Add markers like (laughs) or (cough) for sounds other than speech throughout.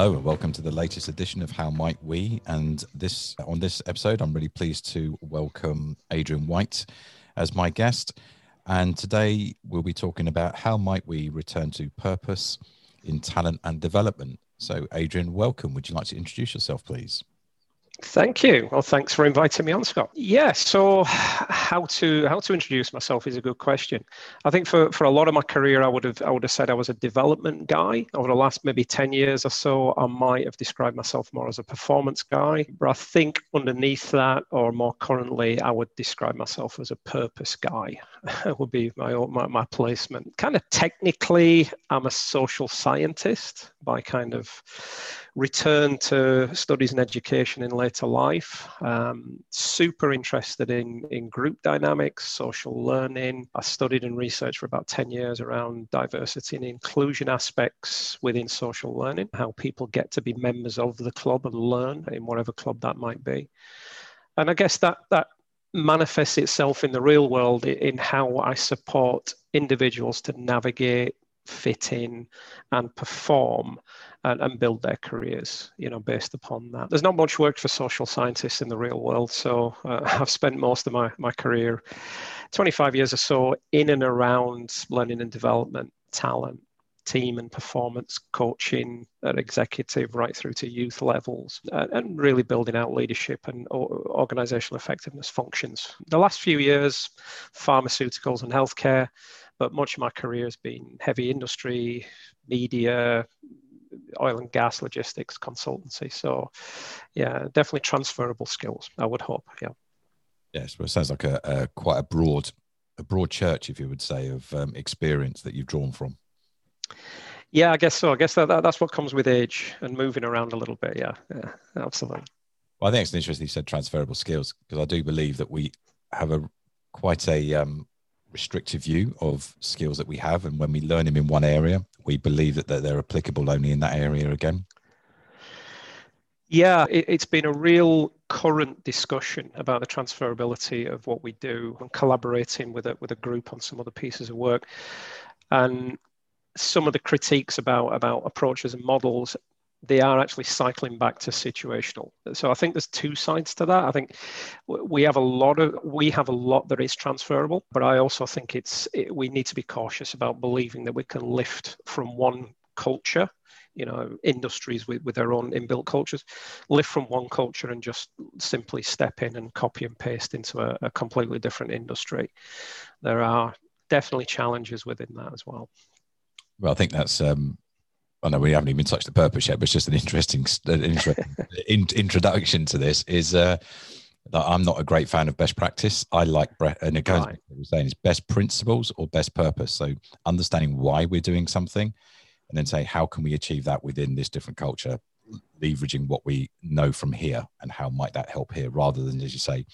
Hello and welcome to the latest edition of How Might We. And this on this episode, I'm really pleased to welcome Adrian White as my guest. And today we'll be talking about how might we return to purpose in talent and development. So, Adrian, welcome. Would you like to introduce yourself, please? Thank you. Well, thanks for inviting me on, Scott. Yeah. So, how to how to introduce myself is a good question. I think for, for a lot of my career, I would have I would have said I was a development guy. Over the last maybe ten years or so, I might have described myself more as a performance guy. But I think underneath that, or more currently, I would describe myself as a purpose guy. (laughs) would be my, my my placement. Kind of technically, I'm a social scientist by kind of return to studies and education in later life. Um, super interested in, in group dynamics, social learning. I studied and researched for about 10 years around diversity and inclusion aspects within social learning, how people get to be members of the club and learn in whatever club that might be. And I guess that, that manifests itself in the real world in how I support individuals to navigate, fit in, and perform and, and build their careers, you know, based upon that. There's not much work for social scientists in the real world, so uh, (laughs) I've spent most of my, my career, 25 years or so, in and around learning and development, talent, team and performance coaching at executive right through to youth levels uh, and really building out leadership and organizational effectiveness functions. The last few years, pharmaceuticals and healthcare, but much of my career has been heavy industry, media, oil and gas logistics consultancy. So, yeah, definitely transferable skills. I would hope. Yeah. Yes, well, it sounds like a, a quite a broad, a broad church, if you would say, of um, experience that you've drawn from. Yeah, I guess so. I guess that, that, that's what comes with age and moving around a little bit. Yeah, yeah, absolutely. Well, I think it's interesting you said transferable skills because I do believe that we have a quite a um, restrictive view of skills that we have, and when we learn them in one area, we believe that they're applicable only in that area again? Yeah, it, has been a real current discussion about the transferability of what we do and collaborating with a, with a group on some other pieces of work. And some of the critiques about, about approaches and models they are actually cycling back to situational. So I think there's two sides to that. I think we have a lot of we have a lot that is transferable, but I also think it's it, we need to be cautious about believing that we can lift from one culture you know industries with, with their own inbuilt cultures lift from one culture and just simply step in and copy and paste into a, a completely different industry there are definitely challenges within that as well well i think that's um, I know we haven't even touched the purpose yet, but it's just an interesting, an interesting (laughs) in, introduction to this. Is uh, that I'm not a great fan of best practice. I like, and it goes, right. we're saying is best principles or best purpose. So understanding why we're doing something, and then say how can we achieve that within this different culture, leveraging what we know from here, and how might that help here, rather than as you say,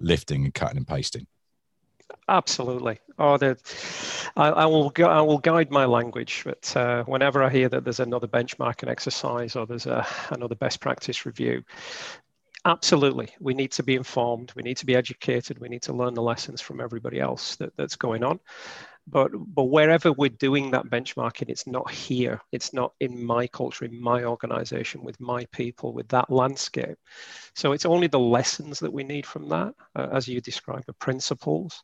lifting and cutting and pasting. Absolutely. Oh, the, I, I, will I will guide my language, but uh, whenever I hear that there's another benchmarking exercise or there's a, another best practice review, absolutely, we need to be informed, we need to be educated, we need to learn the lessons from everybody else that, that's going on but but wherever we're doing that benchmarking it's not here. It's not in my culture in my organization with my people with that landscape. So it's only the lessons that we need from that uh, as you describe the principles.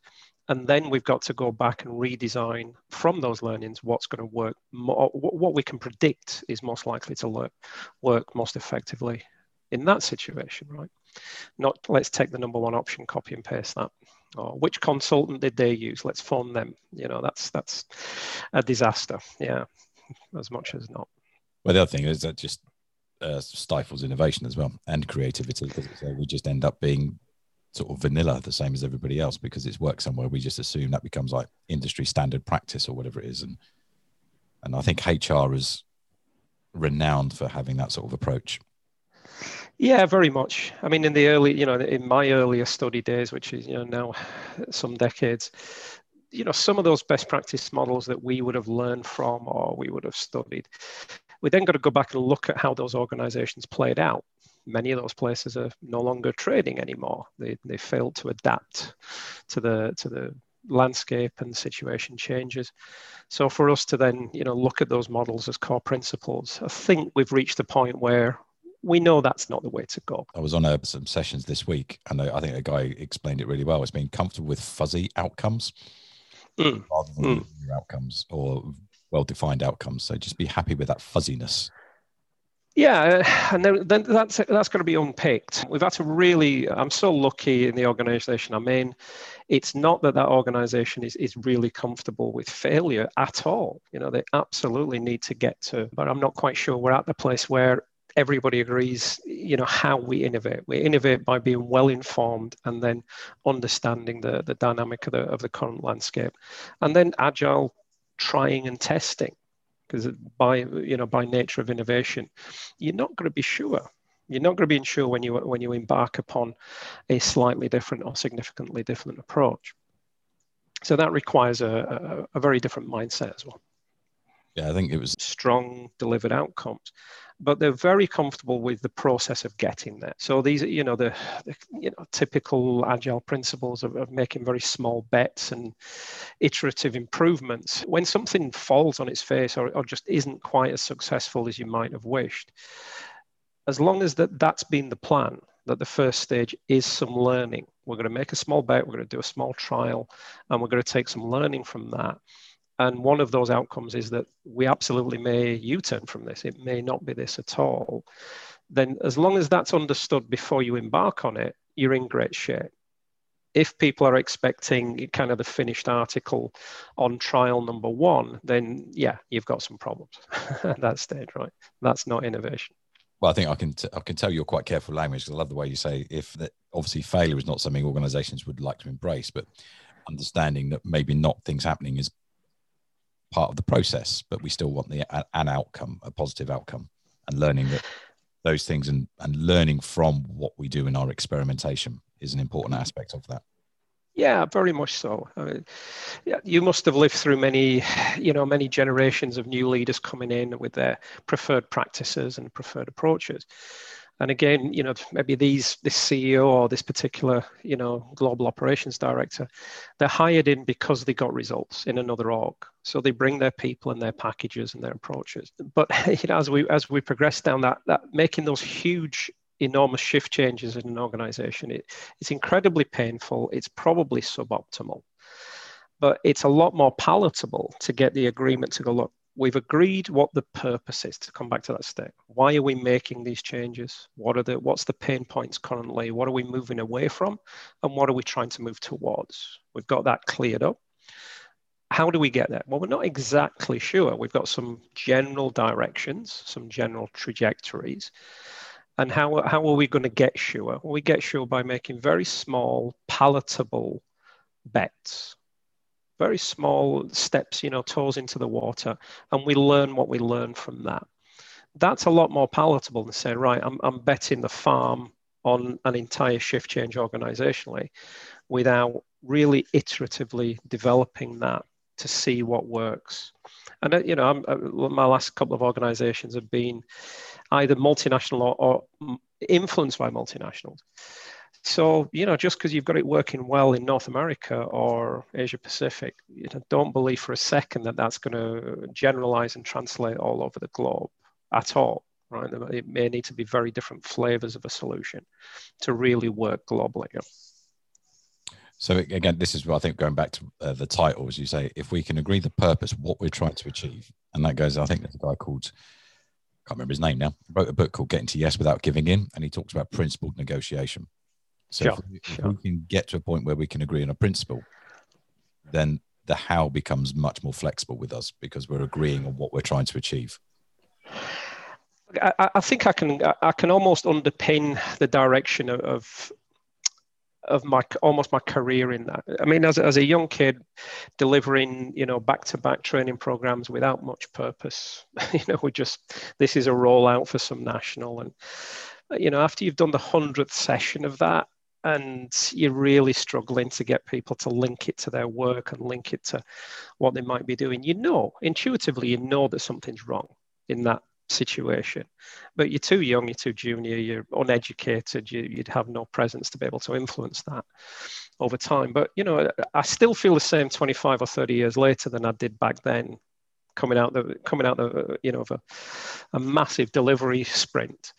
And then we've got to go back and redesign from those learnings what's going to work more, what we can predict is most likely to work work most effectively in that situation right? Not let's take the number one option copy and paste that or which consultant did they use? Let's phone them. You know that's that's a disaster. Yeah as much as not. Well the other thing is that just uh, stifles innovation as well and creativity because uh, we just end up being sort of vanilla the same as everybody else because it's worked somewhere. We just assume that becomes like industry standard practice or whatever it is. And and i think hr is renowned for having that sort of approach yeah, very much. I mean, in the early, you know, in my earlier study days, which is, you know, now some decades, you know, some of those best practice models that we would have learned from or we would have studied, we then got to go back and look at how those organizations played out. Many of those places are no longer trading anymore. They, they failed to adapt to the to the landscape and situation changes. So for us to then, you know, look at those models as core principles, I think we've reached a point where we know that's not the way to go. I was on a, uh, some sessions this week, and I, I, think a guy explained it really well. It's being comfortable with fuzzy outcomes mm. rather than mm. outcomes or well-defined outcomes. So just be happy with that fuzziness. Yeah, and then, then that's that's going to be unpicked. We've had to really. I'm so lucky in the organisation I'm in. It's not that that organisation is is really comfortable with failure at all. You know, they absolutely need to get to. But I'm not quite sure we're at the place where everybody agrees. You know how we innovate. We innovate by being well informed and then understanding the the dynamic of the of the current landscape, and then agile trying and testing because by you know by nature of innovation you're not going to be sure you're not going to be sure when you when you embark upon a slightly different or significantly different approach so that requires a, a, a very different mindset as well yeah i think it was strong delivered outcomes but they're very comfortable with the process of getting there. So these, are you know, the, the you know typical agile principles of, of, making very small bets and iterative improvements. When something falls on its face or, or just isn't quite as successful as you might have wished, as long as that that's been the plan, that the first stage is some learning. We're going to make a small bet, we're going to do a small trial, and we're going to take some learning from that and one of those outcomes is that we absolutely may U turn from this. It may not be this at all. Then, as long as that's understood before you embark on it, you're in great shape. If people are expecting kind of the finished article on trial number one, then yeah, you've got some problems (laughs) at that stage, right? That's not innovation. Well, I think I can t- I can tell you're quite careful language. I love the way you say if that obviously failure is not something organisations would like to embrace, but understanding that maybe not things happening is part of the process, but we still want the an outcome, a positive outcome, and learning that those things and and learning from what we do in our experimentation is an important aspect of that. Yeah, very much so. I mean, you must have lived through many, you know, many generations of new leaders coming in with their preferred practices and preferred approaches and again you know maybe these this ceo or this particular you know global operations director they're hired in because they got results in another org. So they bring their people and their packages and their approaches. But (laughs) you know as we as we progress down that that making those huge enormous shift changes in an organization it, it's incredibly painful. It's probably suboptimal. But it's a lot more palatable to get the agreement to go look we've agreed what the purpose is to come back to that state why are we making these changes? What are the what's the pain points currently? What are we moving away from? And what are we trying to move towards? We've got that cleared up. How do we get there? Well we're not exactly sure. We've got some general directions some general trajectories. And how, how are we going to get sure? Well, we get sure by making very small palatable bets very small steps, you know, toes into the water, and we learn what we learn from that. That's a lot more palatable than saying, right, I'm, I'm betting the farm on an entire shift change organizationally without really iteratively developing that to see what works. And, uh, you know, I'm, uh, my last couple of organizations have been either multinational or, or influenced by multinationals. So, you know, just because you've got it working well in North America or Asia Pacific, you know, don't believe for a second that that's going to generalize and translate all over the globe at all, right? It may need to be very different flavors of a solution to really work globally. So again, this is what I think going back to uh, the title, as you say, if we can agree the purpose, what we're trying to achieve, and that goes, I think there's a guy called, I can't remember his name now, wrote a book called Getting to Yes Without Giving In, and he talks about principled negotiation. So sure, if, we, sure. we can get to a point where we can agree on a principle, then the how becomes much more flexible with us because we're agreeing on what we're trying to achieve. I, I think I can I can almost underpin the direction of of my almost my career in that. I mean, as, as a young kid, delivering you know back to back training programs without much purpose. (laughs) you know, we just this is a rollout for some national, and you know after you've done the hundredth session of that, and you're really struggling to get people to link it to their work and link it to what they might be doing, you know, intuitively, you know that something's wrong in that situation. But you're too young, you're too junior, you're uneducated, you, would have no presence to be able to influence that over time. But, you know, I still feel the same 25 or 30 years later than I did back then, coming out the, coming out the, you know, of a, a massive delivery sprint.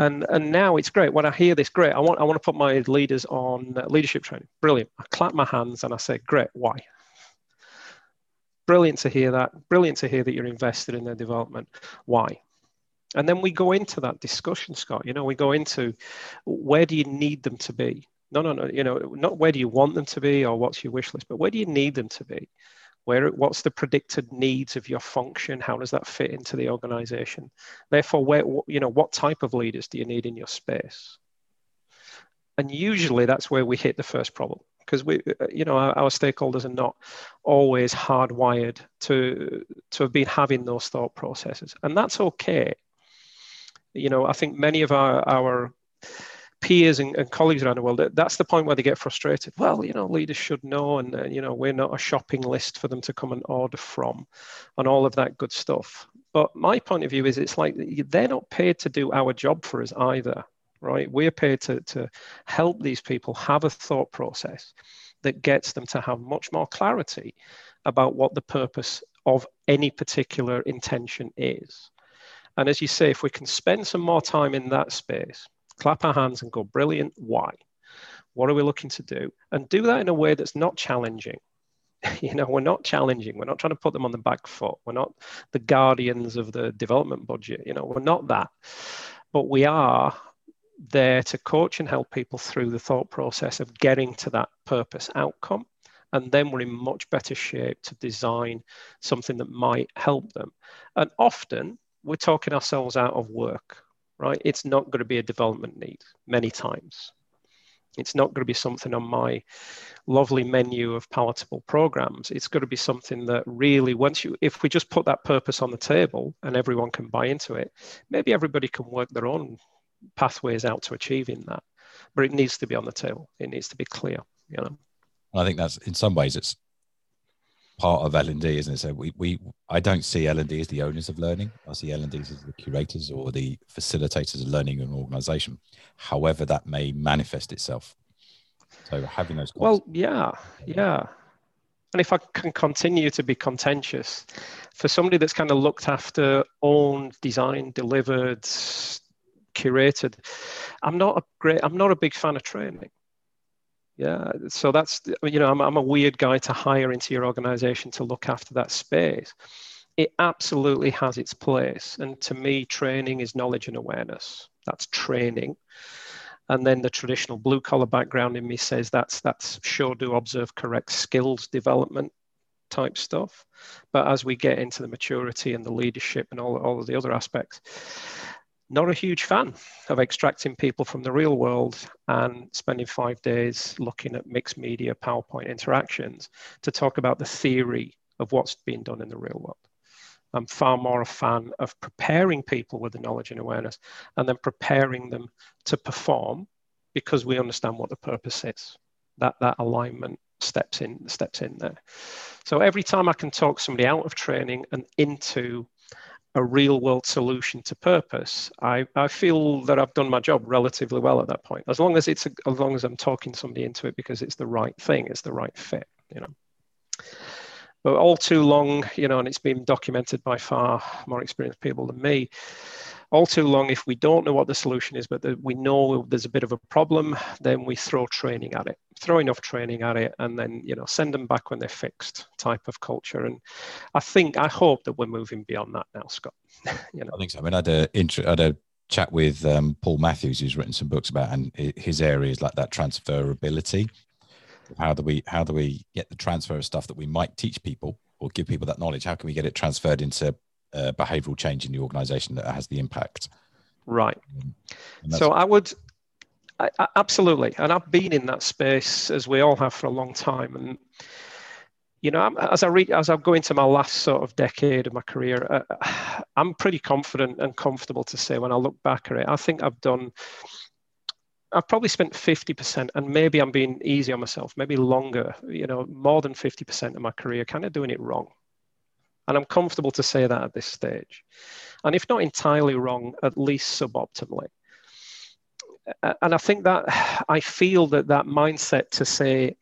And, and now it's great. When I hear this, great, I want, I want to put my leaders on leadership training. Brilliant. I clap my hands and I say, great, why? Brilliant to hear that. Brilliant to hear that you're invested in their development. Why? And then we go into that discussion, Scott. You know, we go into where do you need them to be? No, no, no. You know, not where do you want them to be or what's your wish list, but where do you need them to be? Where, what's the predicted needs of your function? How does that fit into the organization? Therefore, where, you know, what type of leaders do you need in your space? And usually that's where we hit the first problem because we, uh, you know, our, our, stakeholders are not always hardwired to to have been having those thought processes, and that's okay. You know, I think many of our our peers and, and, colleagues around the world, that's the point where they get frustrated. Well, you know, leaders should know, and uh, you know, we're not a shopping list for them to come and order from, and all of that good stuff. But my point of view is, it's like they're not paid to do our job for us either right? We're paid to, to help these people have a thought process that gets them to have much more clarity about what the purpose of any particular intention is. And as you say, if we can spend some more time in that space, clap our hands and go, brilliant, why? What are we looking to do? And do that in a way that's not challenging. (laughs) you know, we're not challenging. We're not trying to put them on the back foot. We're not the guardians of the development budget. You know, we're not that. But we are there to coach and help people through the thought process of getting to that purpose outcome. And then we're in much better shape to design something that might help them. And often we're talking ourselves out of work, right? It's not going to be a development need many times. It's not going to be something on my lovely menu of palatable programs. It's going to be something that really, once you, if we just put that purpose on the table and everyone can buy into it, maybe everybody can work their own pathways out to achieving that. But it needs to be on the table. It needs to be clear. You know. I think that's in some ways it's part of L and D, isn't it? So we, we I don't see L and D as the owners of learning. I see L and D as the curators or the facilitators of learning in an organization. However, that may manifest itself. So having those. Well, yeah, yeah. And if I can continue to be contentious, for somebody that's kind of looked after, owned, designed, delivered, curated. I'm not a great. I'm not a big fan of training. Yeah, so that's you know I'm, I'm a weird guy to hire into your organization to look after that space. It absolutely has its place, and to me, training is knowledge and awareness. That's training and then the traditional blue collar background in me says that's that's sure do observe correct skills development type stuff but as we get into the maturity and the leadership and all, all of the other aspects not a huge fan of extracting people from the real world and spending five days looking at mixed media PowerPoint interactions to talk about the theory of what's being done in the real world. I'm far more a fan of preparing people with the knowledge and awareness and then preparing them to perform because we understand what the purpose is. That, that alignment steps in, steps in there. So every time I can talk somebody out of training and into a real world solution to purpose, I, I feel that I've done my job relatively well at that point. As long as it's a, as long as I'm talking somebody into it because it's the right thing, it's the right fit, you know. But all too long, you know, and it's been documented by far more experienced people than me all too long, if we don't know what the solution is, but we know there's a bit of a problem, then we throw training at it, throw enough training at it, and then you know send them back when they're fixed type of culture. And I think, I hope that we're moving beyond that now, Scott. (laughs) you know, I think so. I mean, I had a, I had a chat with um, Paul Matthews, who's written some books about, and his area is like that transferability. How do we how do we get the transfer of stuff that we might teach people or give people that knowledge? How can we get it transferred into uh, behavioral change in the organization that has the impact. Right. So I would I, I, absolutely, and I've been in that space as we all have for a long time, and you know, as I read, as I go into my last sort of decade of my career, uh, I'm pretty confident and comfortable to say when I look back at it, I think I've done. I've probably spent 50%, and maybe I'm being easy on myself, maybe longer, you know, more than 50% of my career kind of doing it wrong And I'm comfortable to say that at this stage. And if not entirely wrong, at least suboptimally. And I think that (sighs) I feel that that mindset to say,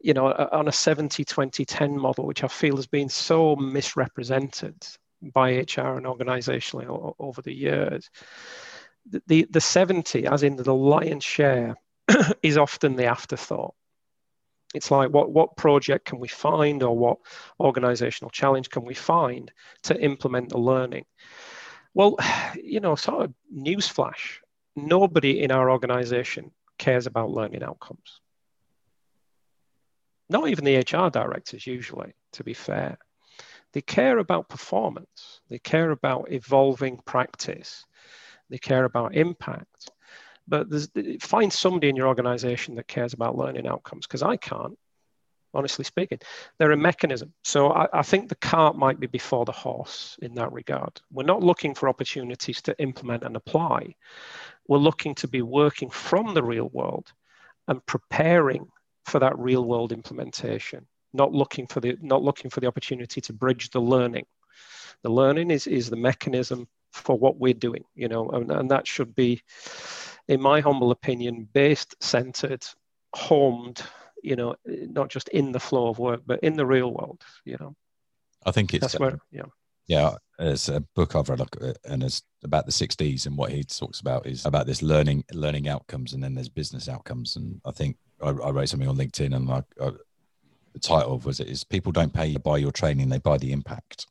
you know, on a 70 20 10 model, which I feel has been so misrepresented by HR and organizationally over the years, the, the 70, as in the lion's share, (clears throat) is often the afterthought. It's like what, what project can we find or what organizational challenge can we find to implement the learning? Well, (sighs) you know, sort of newsflash, nobody in our organization cares about learning outcomes. Not even the HR directors, usually, to be fair. They care about performance, they care about evolving practice, they care about impact. But find somebody in your organization that cares about learning outcomes because I can't, honestly speaking. They're a mechanism. So I, I think the cart might be before the horse in that regard. We're not looking for opportunities to implement and apply. We're looking to be working from the real world and preparing for that real world implementation not looking for the not looking for the opportunity to bridge the learning the learning is is the mechanism for what we're doing, you know, and, and that should be, in my humble opinion, based, centered, homed, you know, not just in the flow of work, but in the real world, you know. I think it's that's where, yeah. Yeah, it's a book I've read, uh, and it's about the 6Ds, and what he talks about is about this learning, learning outcomes, and then there's business outcomes. And I think I, I wrote something on LinkedIn, and I, I, uh, the title of was it is people don't pay you buy your training, they buy the impact.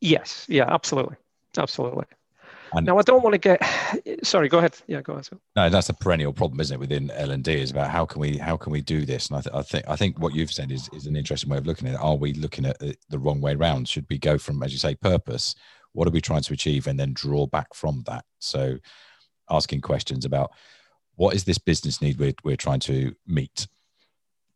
Yes, yeah, absolutely. Absolutely. And now, I don't want to get. (sighs) Sorry, go ahead. Yeah, go ahead. No, that's a perennial problem, isn't it? Within L and D, is about how can we how can we do this? And I, th- I think I think what you've said is is an interesting way of looking at it. Are we looking at it the wrong way around? Should we go from, as you say, purpose? What are we trying to achieve, and then draw back from that? So, asking questions about what is this business need we're we're trying to meet?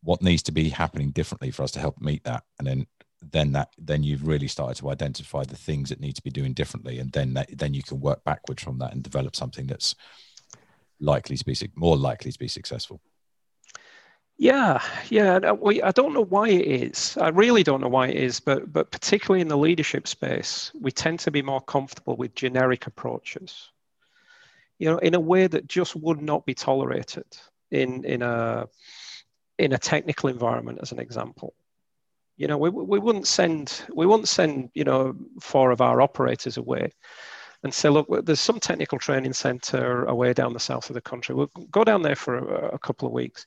What needs to be happening differently for us to help meet that, and then then that then you've really started to identify the things that need to be doing differently and then that, then you can work backwards from that and develop something that's likely to be more likely to be successful. Yeah yeah uh, we, i don't know why it is. I really don't know why it is but but particularly in the leadership space we tend to be more comfortable with generic approaches. You know in a way that just would not be tolerated in in a in a technical environment as an example you know, we, we wouldn't send we wouldn't send you know four of our operators away and say, look, there's some technical training center away down the south of the country. We'll go down there for a, a couple of weeks.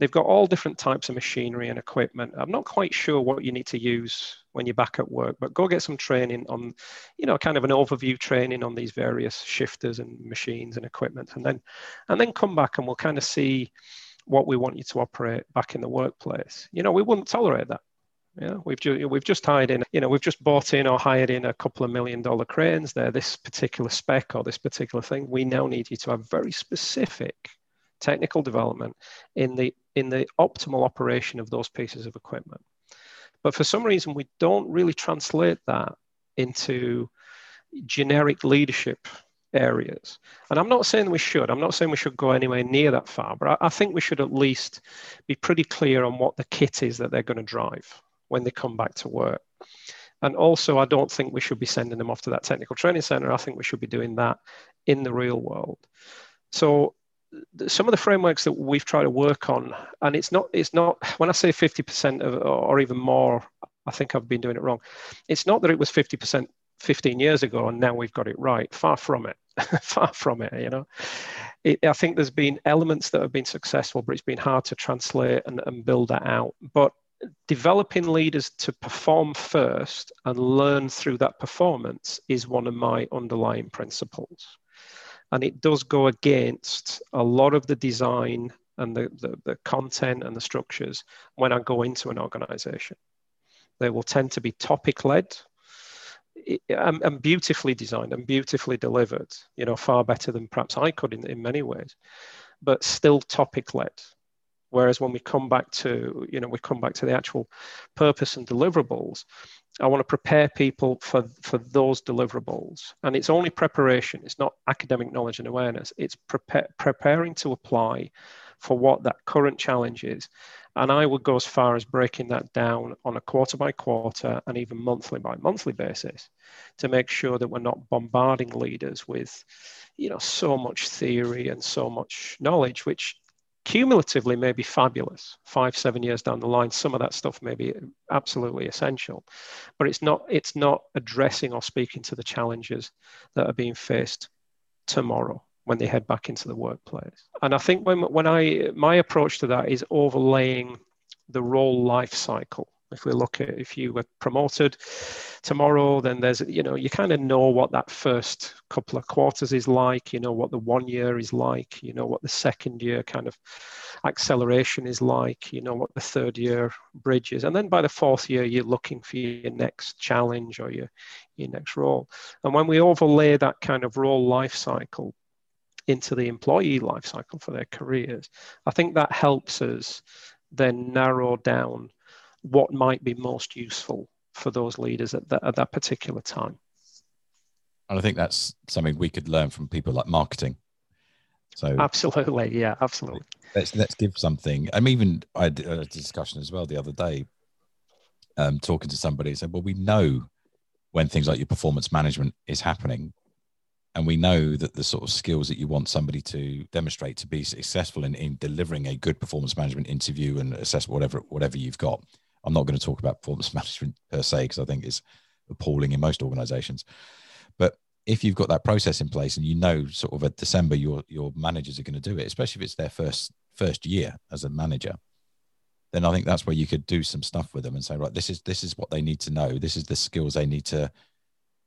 They've got all different types of machinery and equipment. I'm not quite sure what you need to use when you're back at work, but go get some training on, you know, kind of an overview training on these various shifters and machines and equipment, and then, and then come back and we'll kind of see what we want you to operate back in the workplace. You know, we wouldn't tolerate that. Yeah, we've ju- we've just hired in, you know, we've just bought in or hired in a couple of million dollar cranes. There, this particular spec or this particular thing. We now need you to have very specific technical development in the in the optimal operation of those pieces of equipment. But for some reason, we don't really translate that into generic leadership areas. And I'm not saying we should. I'm not saying we should go anywhere near that far, but I, I think we should at least be pretty clear on what the kit is that they're going to drive when they come back to work. And also, I don't think we should be sending them off to that technical training center. I think we should be doing that in the real world. So, some of the frameworks that we've tried to work on, and it's not, it's not, when I say 50% of, or even more, I think I've been doing it wrong. It's not that it was 50% 15 years ago and now we've got it right. Far from it. (laughs) Far from it, you know. It, I think there's been elements that have been successful, but it's been hard to translate and, and build that out. But developing leaders to perform first and learn through that performance is one of my underlying principles. And it does go against a lot of the design and the, the, the content and the structures when I go into an organization. They will tend to be topic led and, and, beautifully designed and beautifully delivered, you know, far better than perhaps I could in, in many ways, but still topic led. Whereas when we come back to, you know, we come back to the actual purpose and deliverables, I want to prepare people for, for those deliverables. And it's only preparation, it's not academic knowledge and awareness, it's prepare, preparing to apply for what that current challenge is. And I would go as far as breaking that down on a quarter by quarter and even monthly by monthly basis to make sure that we're not bombarding leaders with, you know, so much theory and so much knowledge, which cumulatively may be fabulous. Five seven years down the line some of that stuff may be absolutely essential but it's not it's not addressing or speaking to the challenges that are being faced tomorrow when they head back into the workplace. And i think when when i my approach to that is overlaying the role life cycle if we look at if you were promoted tomorrow, then there's, you know, you kind of know what that first couple of quarters is like, you know, what the one year is like, you know, what the second year kind of acceleration is like, you know, what the third year bridge is. And then by the fourth year, you're looking for your next challenge or your, your next role. And when we overlay that kind of role life cycle, into the employee life cycle for their careers. I think that helps us then narrow down what might be most useful for those leaders at that, at that particular time. And I think that's something we could learn from people like marketing. So absolutely, yeah, absolutely. Let's let's give something. I mean, even I had a discussion as well the other day, um, talking to somebody. Said, well, we know when things like your performance management is happening, and we know that the sort of skills that you want somebody to demonstrate to be successful in, in delivering a good performance management interview and assess whatever whatever you've got I'm not going to talk about performance (laughs) management per se because I think it's appalling in most organizations. But if you've got that process in place and you know sort of at December your your managers are going to do it, especially if it's their first first year as a manager, then I think that's where you could do some stuff with them and say, right, this is this is what they need to know. This is the skills they need to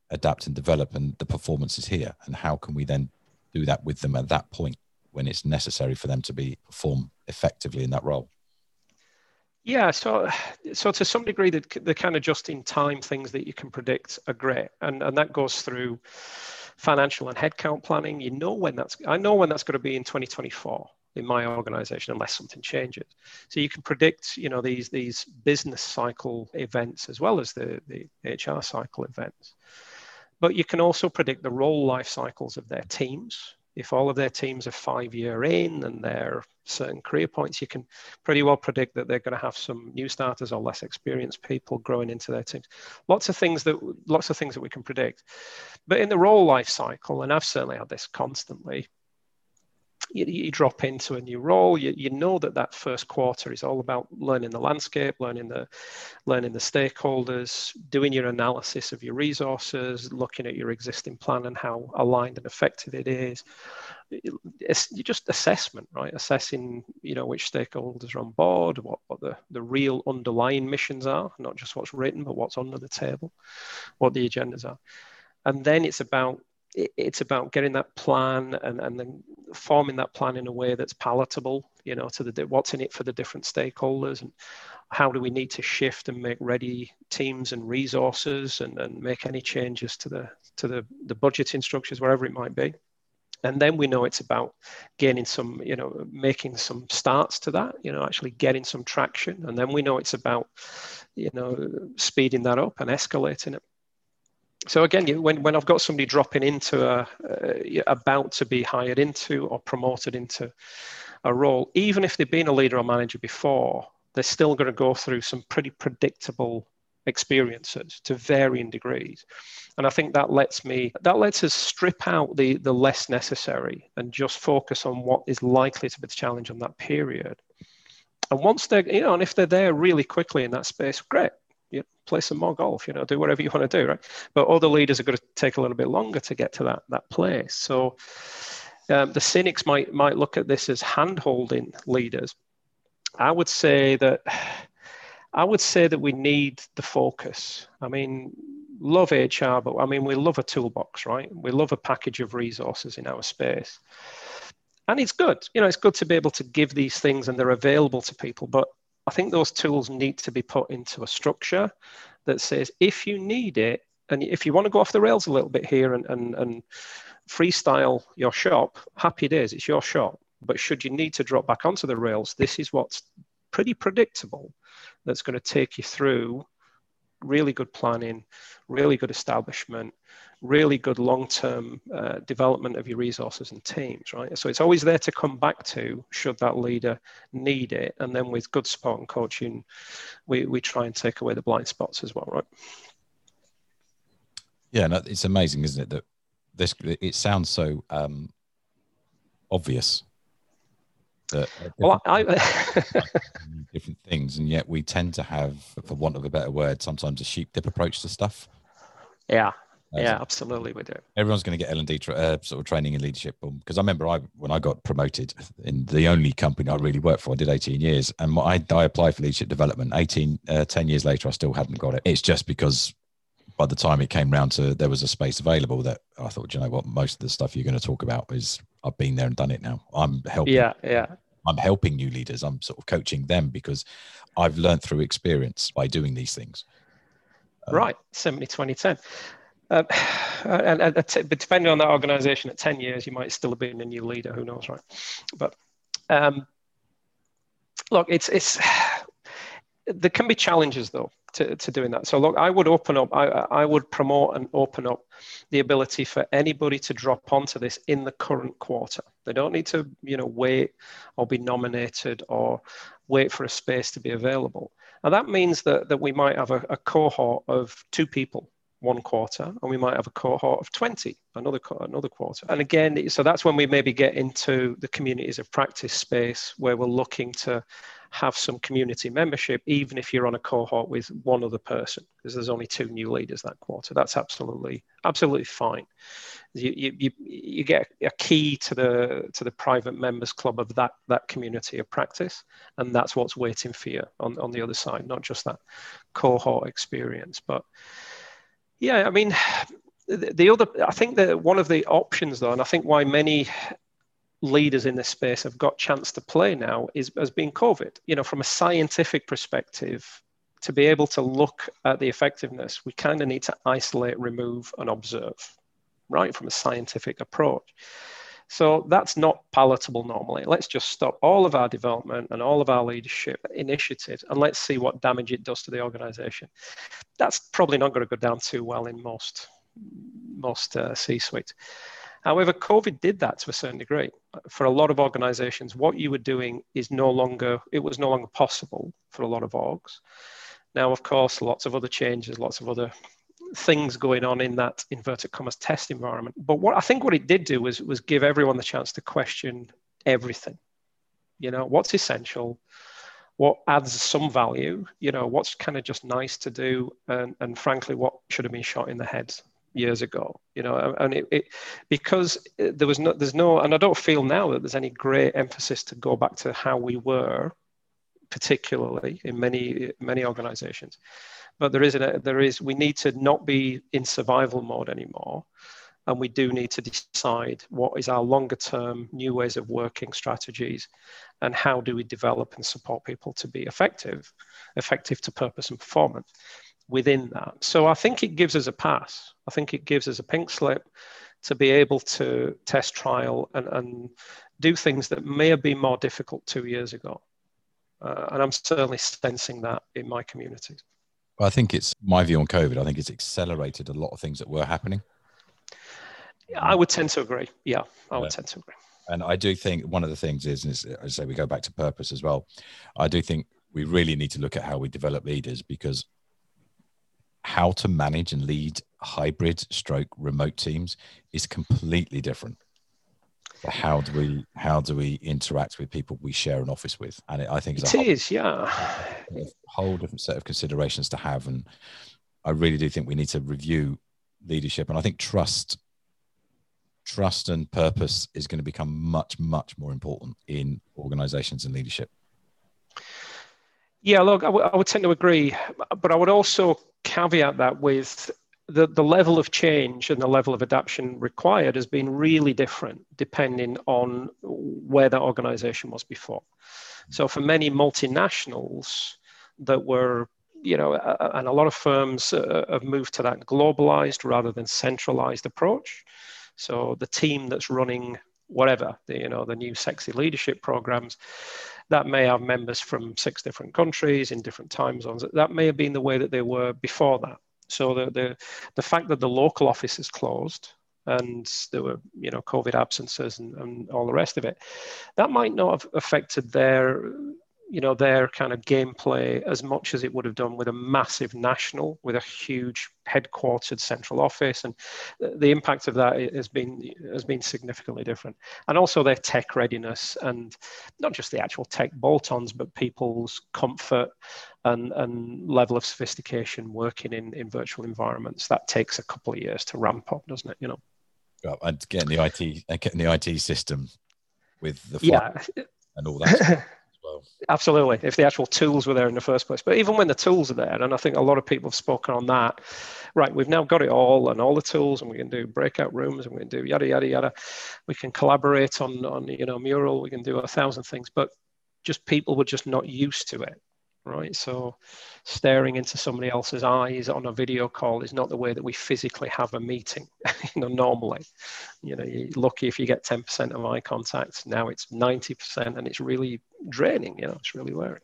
adapt and develop, and the performance is here. And how can we then do that with them at that point when it's necessary for them to be perform effectively in that role? Yeah, so (sighs) so to some degree, the, the kind of just-in-time things that you can predict are great, and and that goes through financial and headcount planning. You know when that's I know when that's going to be in 2024 in my organization unless something changes. So you can predict, you know, these these business cycle events as well as the the HR cycle events. But you can also predict the role life cycles of their teams if all of their teams are five year in and they're certain career points, you can pretty well predict that they're going to have some new starters or less experienced people growing into their teams. Lots of things that lots of things that we can predict. But in the role life cycle, and I've certainly had this constantly, you, you, drop into a new role you, you know that that first quarter is all about learning the landscape learning the learning the stakeholders doing your analysis of your resources looking at your existing plan and how aligned and effective it is. It's just assessment right? Assessing you know which stakeholders are on board what, what the, the real underlying missions are not just what's written but what's under the table what the agendas are. And then it's about it's about getting that plan and, and then forming that plan in a way that's palatable you know to the what's in it for the different stakeholders and how do we need to shift and make ready teams and resources and, and make any changes to the to the, the budgeting structures wherever it might be. And then we know it's about gaining some you know making some starts to that you know actually getting some traction. And then we know it's about you know speeding that up and escalating it so again, when, when I've got somebody dropping into a, uh, about to be hired into or promoted into a role, even if they've been a leader or manager before, they're still going to go through some pretty predictable experiences to varying degrees. And I think that lets me that lets us strip out the the less necessary and just focus on what is likely to be the challenge on that period. And once they're, you know, and if they're there really quickly in that space, great play some more golf, you know, do whatever you want to do, right? But other leaders are going to take a little bit longer to get to that that place. So um, the cynics might might look at this as hand-holding leaders. I would say that I would say that we need the focus. I mean, love HR, but I mean we love a toolbox, right? We love a package of resources in our space. And it's good, you know, it's good to be able to give these things and they're available to people. But I think those tools need to be put into a structure that says if you need it, and if you want to go off the rails a little bit here and, and, and freestyle your shop, happy days, it's your shop. But should you need to drop back onto the rails, this is what's pretty predictable that's going to take you through really good planning, really good establishment, really good long-term uh, development of your resources and teams, right? So it's always there to come back to should that leader need it, and then with good support and coaching, we we try and take away the blind spots as well, right? Yeah, no, it's amazing, isn't it? That this it sounds so um, obvious that well, I, (laughs) different things, and yet we tend to have, for want of a better word, sometimes a sheep dip approach to stuff. Yeah, yeah, absolutely, we do. Everyone's going to get L and D tra- uh, sort of training and leadership, because I remember I when I got promoted in the only company I really worked for, I did 18 years, and I, I applied for leadership development. 18, uh, 10 years later, I still hadn't got it. It's just because by the time it came round to there was a space available that I thought, you know what, most of the stuff you're going to talk about is I've been there and done it now. I'm helping. Yeah, yeah. I'm helping new leaders. I'm sort of coaching them because I've learned through experience by doing these things. Um, right, 70, 20, 10. Uh, (sighs) and, and, but depending on that organization, at 10 years, you might still have been a new leader. Who knows, right? But um, look, it's it's (sighs) there can be challenges though to, to doing that. So look, I would open up, I, I would promote and open up the ability for anybody to drop onto this in the current quarter. They don't need to, you know, wait or be nominated or wait for a space to be available. And that means that, that we might have a, a cohort of two people one quarter, and we might have a cohort of 20 another another quarter. And again, so that's when we maybe get into the communities of practice space where we're looking to have some community membership, even if you're on a cohort with one other person, because there's only two new leaders that quarter. That's absolutely absolutely fine. You, you, you get a key to the to the private members club of that that community of practice, and that's what's waiting for you on, on the other side, not just that cohort experience. But yeah, I mean, (sighs) the, the other I think that one of the options though, and I think why many leaders in this space have got chance to play now is has been COVID. You know, from a scientific perspective, to be able to look at the effectiveness, we kind of need to isolate, remove, and observe, right, from a scientific approach. So that's not palatable normally. Let's just stop all of our development and all of our leadership initiatives and let's see what damage it does to the organization. That's probably not going to go down too well in most most uh, C-suites. However, COVID did that to a certain degree. For a lot of organizations, what you were doing is no longer, it was no longer possible for a lot of orgs. Now, of course, lots of other changes, lots of other things going on in that inverted commas test environment. But what I think what it did do was, was give everyone the chance to question everything. You know, what's essential, what adds some value, you know, what's kind of just nice to do, and, and frankly, what should have been shot in the head years ago you know and it, it, because there was no there's no and i don't feel now that there's any great emphasis to go back to how we were particularly in many many organizations. But there is a, there is we need to not be in survival mode anymore and we do need to decide what is our longer term new ways of working strategies and how do we develop and support people to be effective effective to purpose and performance within that. So I think it gives us a pass. I think it gives us a pink slip to be able to test trial and, and do things that may have been more difficult two years ago. Uh, and I'm certainly sensing that in my communities. Well, I think it's my view on COVID. I think it's accelerated a lot of things that were happening. I would tend to agree. Yeah, I would yeah. tend to agree. And I do think one of the things is, is, I say, we go back to purpose as well. I do think we really need to look at how we develop leaders because how to manage and lead hybrid stroke remote teams is completely different. How do we how do we interact with people we share an office with? And it, i think it's a whole, yeah. a whole different set of considerations to have. And i really do think we need to review leadership. And i think trust trust and purpose is going to become much much more important in organizations and leadership yeah, look, I, w- I would tend to agree, but I would also caveat that with the, the level of change and the level of adaptation required has been really different depending on where that organization was before. So for many multinationals that were, you know, and a lot of firms uh, have moved to that globalized rather than centralized approach. So the team that's running whatever, the, you know, the new sexy leadership programs, that may have members from six different countries in different time zones. That may have been the way that they were before that. So the the, the fact that the local office is closed and there were you know COVID absences and, and all the rest of it, that might not have affected their you know their kind of gameplay as much as it would have done with a massive national with a huge headquartered central office. And the impact of that has been has been significantly different. And also their tech readiness and not just the actual tech bolt-ons but people's comfort and, and level of sophistication working in, in virtual environments. That takes a couple of years to ramp up doesn't it you know? Well, and getting the IT uh, getting the IT system with the yeah. (laughs) and all that (laughs) well. Absolutely, if the actual tools were there in the first place. But even when the tools are there, and I think a lot of people have spoken on that, right, we've now got it all and all the tools, and we can do breakout rooms, and we can do yada, yada, yada. We can collaborate on, on you know, mural, we can do a thousand things, but just people were just not used to it right? So staring into somebody else's eyes on a video call is not the way that we physically have a meeting, (laughs) you know, normally. You know, you're lucky if you get 10% of eye contact. Now it's 90% and it's really draining, you know, it's really wearing.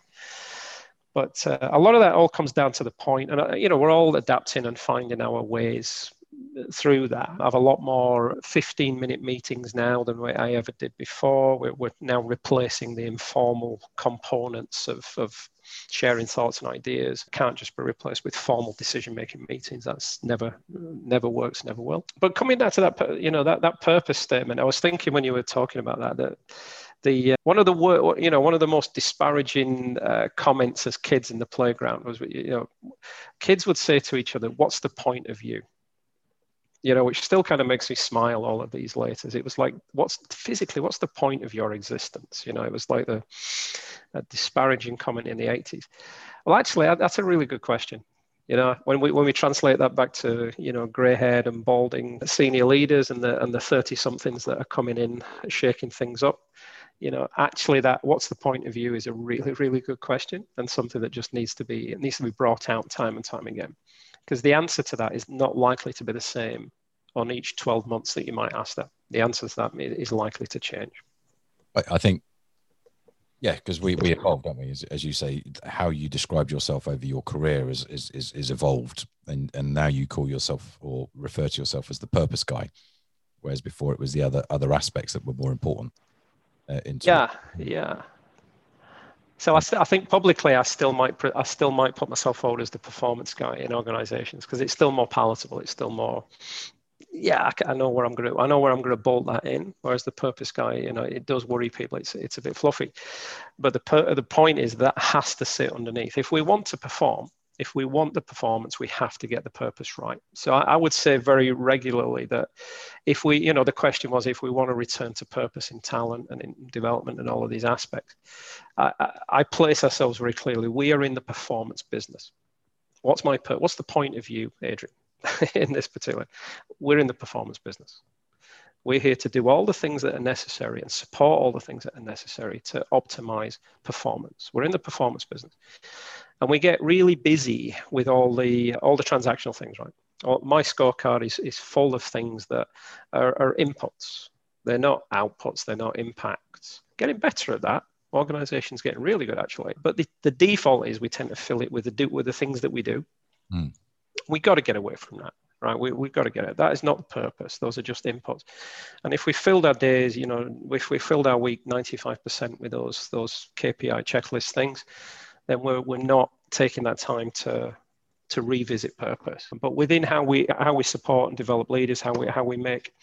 But uh, a lot of that all comes down to the point, and uh, you know, we're all adapting and finding our ways through that. I have a lot more 15 minute meetings now than I ever did before. We're, we're now replacing the informal components of, of sharing thoughts and ideas. Can't just be replaced with formal decision making meetings. That's never never works never will. But coming back to that you know that, that purpose statement i was thinking when you were talking about that that the uh, one of the you know one of the most disparaging uh, comments as kids in the playground was you know kids would say to each other what's the point of you you know, which still kind of makes me smile all of these letters. It was like, what's physically, what's the point of your existence? You know, it was like the disparaging comment in the 80s. Well, actually, that's a really good question. You know, when we when we translate that back to you know grey-haired and balding senior leaders and the and the thirty-somethings that are coming in, shaking things up, you know, actually, that what's the point of view is a really really good question and something that just needs to be it needs to be brought out time and time again because the answer to that is not likely to be the same on each 12 months that you might ask that. The answer to that is likely to change. I think, yeah, because we, we evolved, don't we? As, as you say, how you described yourself over your career is, is, is, is evolved. And, and now you call yourself or refer to yourself as the purpose guy, whereas before it was the other, other aspects that were more important. Uh, yeah, yeah. So I, st- I, think publicly, I still might I still might put myself forward as the performance guy in organisations because it's still more palatable. It's still more, yeah, I, I, know where I'm going to I know where I'm going to bolt that in. Whereas the purpose guy, you know, it does worry people. It's it's a bit fluffy, but the per- the point is that has to sit underneath. If we want to perform, if we want the performance, we have to get the purpose right. So I, I, would say very regularly that if we, you know, the question was if we want to return to purpose in talent and in development and all of these aspects, I, I, I place ourselves very clearly. We are in the performance business. What's my what's the point of view, Adrian, (laughs) in this particular? We're in the performance business. We're here to do all the things that are necessary and support all the things that are necessary to optimize performance. We're in the performance business. And we get really busy with all the all the transactional things right? My scorecard is, is full of things that are, are inputs. They're not outputs. They're not impacts. Getting better at that. Organizations getting really good actually. But the, the default is we tend to fill it with the do with the things that we do. Mm. we got to get away from that right we, we've got to get it that is not the purpose those are just inputs and if we filled our days you know if we filled our week 95% with those those kpi checklist things then we're, we're not taking that time to to revisit purpose. But within how we how we support and develop leaders, how we how we make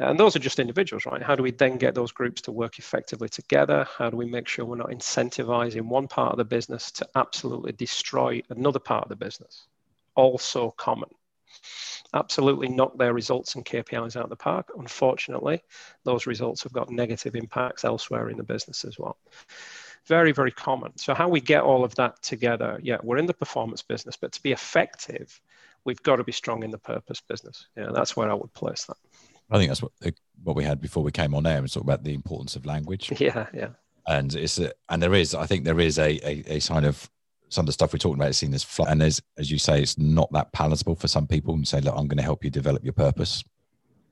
and those are just individuals, right? How do we then get those groups to work effectively together? How do we make sure we're not incentivizing one part of the business to absolutely destroy another part of the business? Also common. Absolutely knock their results and KPIs out of the park. Unfortunately, those results have got negative impacts elsewhere in the business as well very, very common. So, how we get all of that together, yeah, we're in the performance business, but to be effective, we've got to be strong in the purpose business. Yeah, that's where I would place that. I think that's what what we had before we came on air and talk about the importance of language. (laughs) Yeah, yeah. And it's a, and there is, I think there is a a, a sign of some of the stuff we're talking about is seen as flat. And as as you say, it's not that palatable for some people. And say, look, I'm going to help you develop your purpose.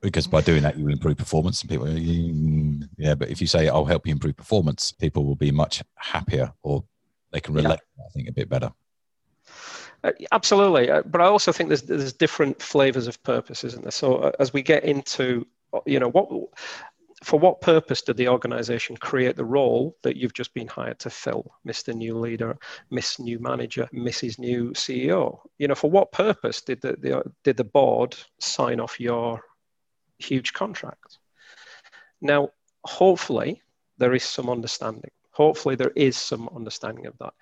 because by doing that you will improve performance and people mm, yeah but if you say i'll help you improve performance people will be much happier or they can relate yeah. i think a bit better uh, absolutely uh, but i also think there's there's different flavors of purpose isn't there so uh, as we get into you know what for what purpose did the organization create the role that you've just been hired to fill mr new leader miss new manager mrs new ceo you know for what purpose did the, the did the board sign off your huge contract. Now, hopefully, there is some understanding. Hopefully, there is some understanding of that.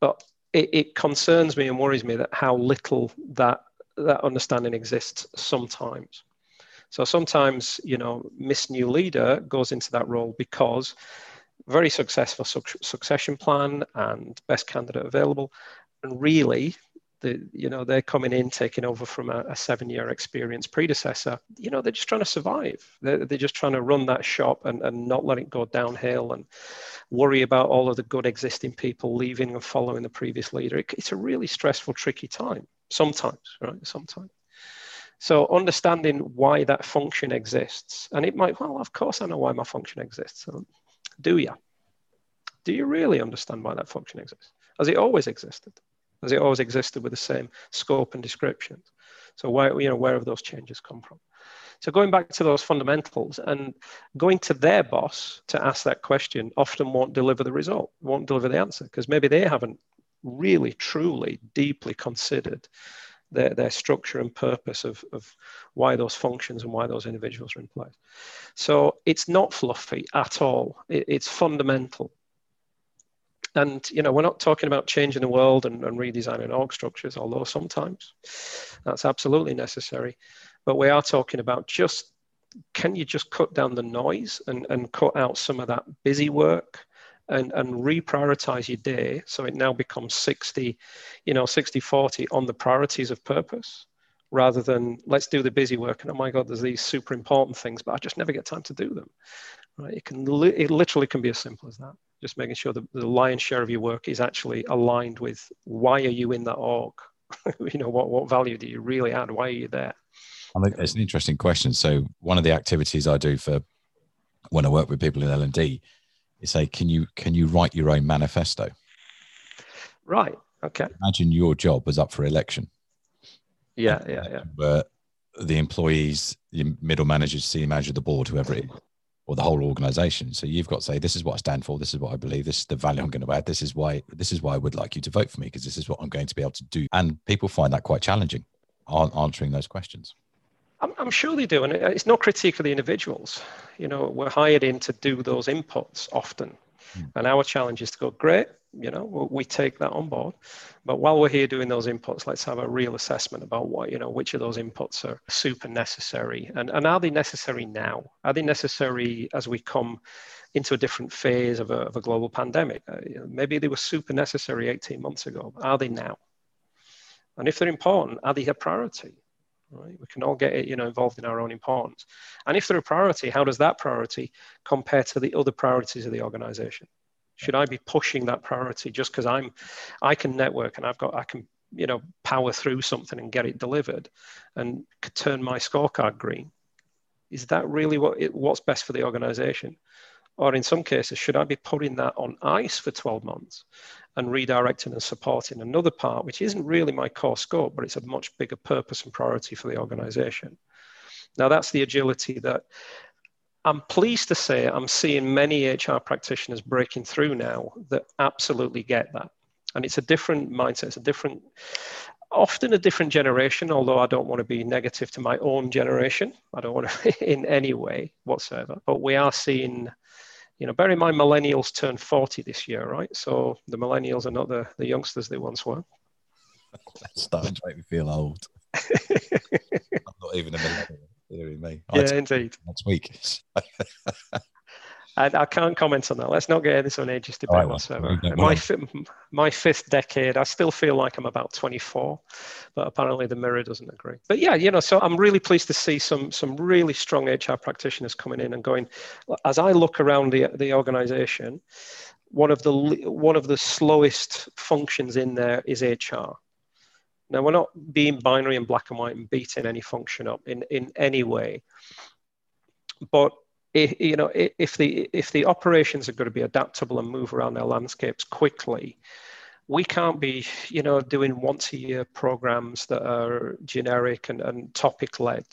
But it, it concerns me and worries me that how little that that understanding exists sometimes. So sometimes, you know, Miss New Leader goes into that role because very successful succession plan and best candidate available. And really, the, you know they're coming in taking over from a, a, seven year experienced predecessor. You know they're just trying to survive. They're, they're just trying to run that shop and, and not let it go downhill and worry about all of the good existing people leaving and following the previous leader. It, it's a really stressful tricky time. Sometimes right? Sometimes so understanding why that function exists and it might well of course i know why my function exists do you do you really understand why that function exists has it always existed Has it always existed with the same scope and descriptions. So where, you know, where have those changes come from? So going back to those fundamentals and going to their boss to ask that question often won't deliver the result, won't deliver the answer because maybe they haven't really, truly, deeply considered their, their structure and purpose of, of why those functions and why those individuals are in place. So it's not fluffy at all. It, it's fundamental. And you know, we're not talking about changing the world and, and redesigning org structures, although sometimes that's absolutely necessary. But we are talking about just can you just cut down the noise and, and cut out some of that busy work and, and reprioritize your day so it now becomes 60, you know, 60 40 on the priorities of purpose rather than let's do the busy work and oh my god there's these super important things but i just never get time to do them right it can li- it literally can be as simple as that just making sure that the lion's share of your work is actually aligned with why are you in that org? (laughs) you know, what, what value do you really add? Why are you there? I think it's an interesting question. So one of the activities I do for when I work with people in L D say, can you can you write your own manifesto? Right. Okay. Imagine your job was up for election. Yeah, yeah, yeah. Where the employees, the middle managers, senior manager, the board, whoever it is, or the whole organization. So you've got to say, this is what I stand for. This is what I believe. This is the value I'm going to add. This is why, this is why I would like you to vote for me because this is what I'm going to be able to do. And people find that quite challenging answering those questions. I'm, I'm sure they do. And it's no critique of the individuals. You know, we're hired in to do those inputs often. Hmm. And our challenge is to go, great, you know we take that on board but while we're here doing those inputs let's have a real assessment about what you know which of those inputs are super necessary and, and are they necessary now are they necessary as we come into a different phase of a, of a global pandemic uh, maybe they were super necessary 18 months ago are they now and if they're important are they a priority right we can all get it, you know involved in our own importance and if they're a priority how does that priority compare to the other priorities of the organization should I be pushing that priority just because I'm, I can network and I've got, I can, you know, power through something and get it delivered, and turn my scorecard green? Is that really what it, what's best for the organization? Or in some cases, should I be putting that on ice for 12 months and redirecting and supporting another part, which isn't really my core scope, but it's a much bigger purpose and priority for the organization? Now, that's the agility that I'm pleased to say I'm seeing many HR practitioners breaking through now that absolutely get that. And it's a different mindset, it's a different, often a different generation, although I don't want to be negative to my own generation. I don't want to (laughs) in any way whatsoever. But we are seeing, you know, bear in mind millennials turn 40 this year, right? So the millennials are not the, the youngsters they once were. That's starting to make me feel old. (laughs) I'm not even a millennial. Hearing me. Yeah, indeed. Next week. (laughs) I, I, can't comment on that. Let's not get into an ages debate right, whatsoever. My, my fifth decade, I still feel like I'm about 24, but apparently the mirror doesn't agree. But yeah, you know, so I'm really pleased to see some some really strong HR practitioners coming in and going. As I look around the the organisation, one of the one of the slowest functions in there is HR Now, we're not being binary and black and white and beating any function up in, in any way. But if, you know, if the if the operations are going to be adaptable and move around their landscapes quickly, we can't be, you know, doing once a year programs that are generic and, and topic led.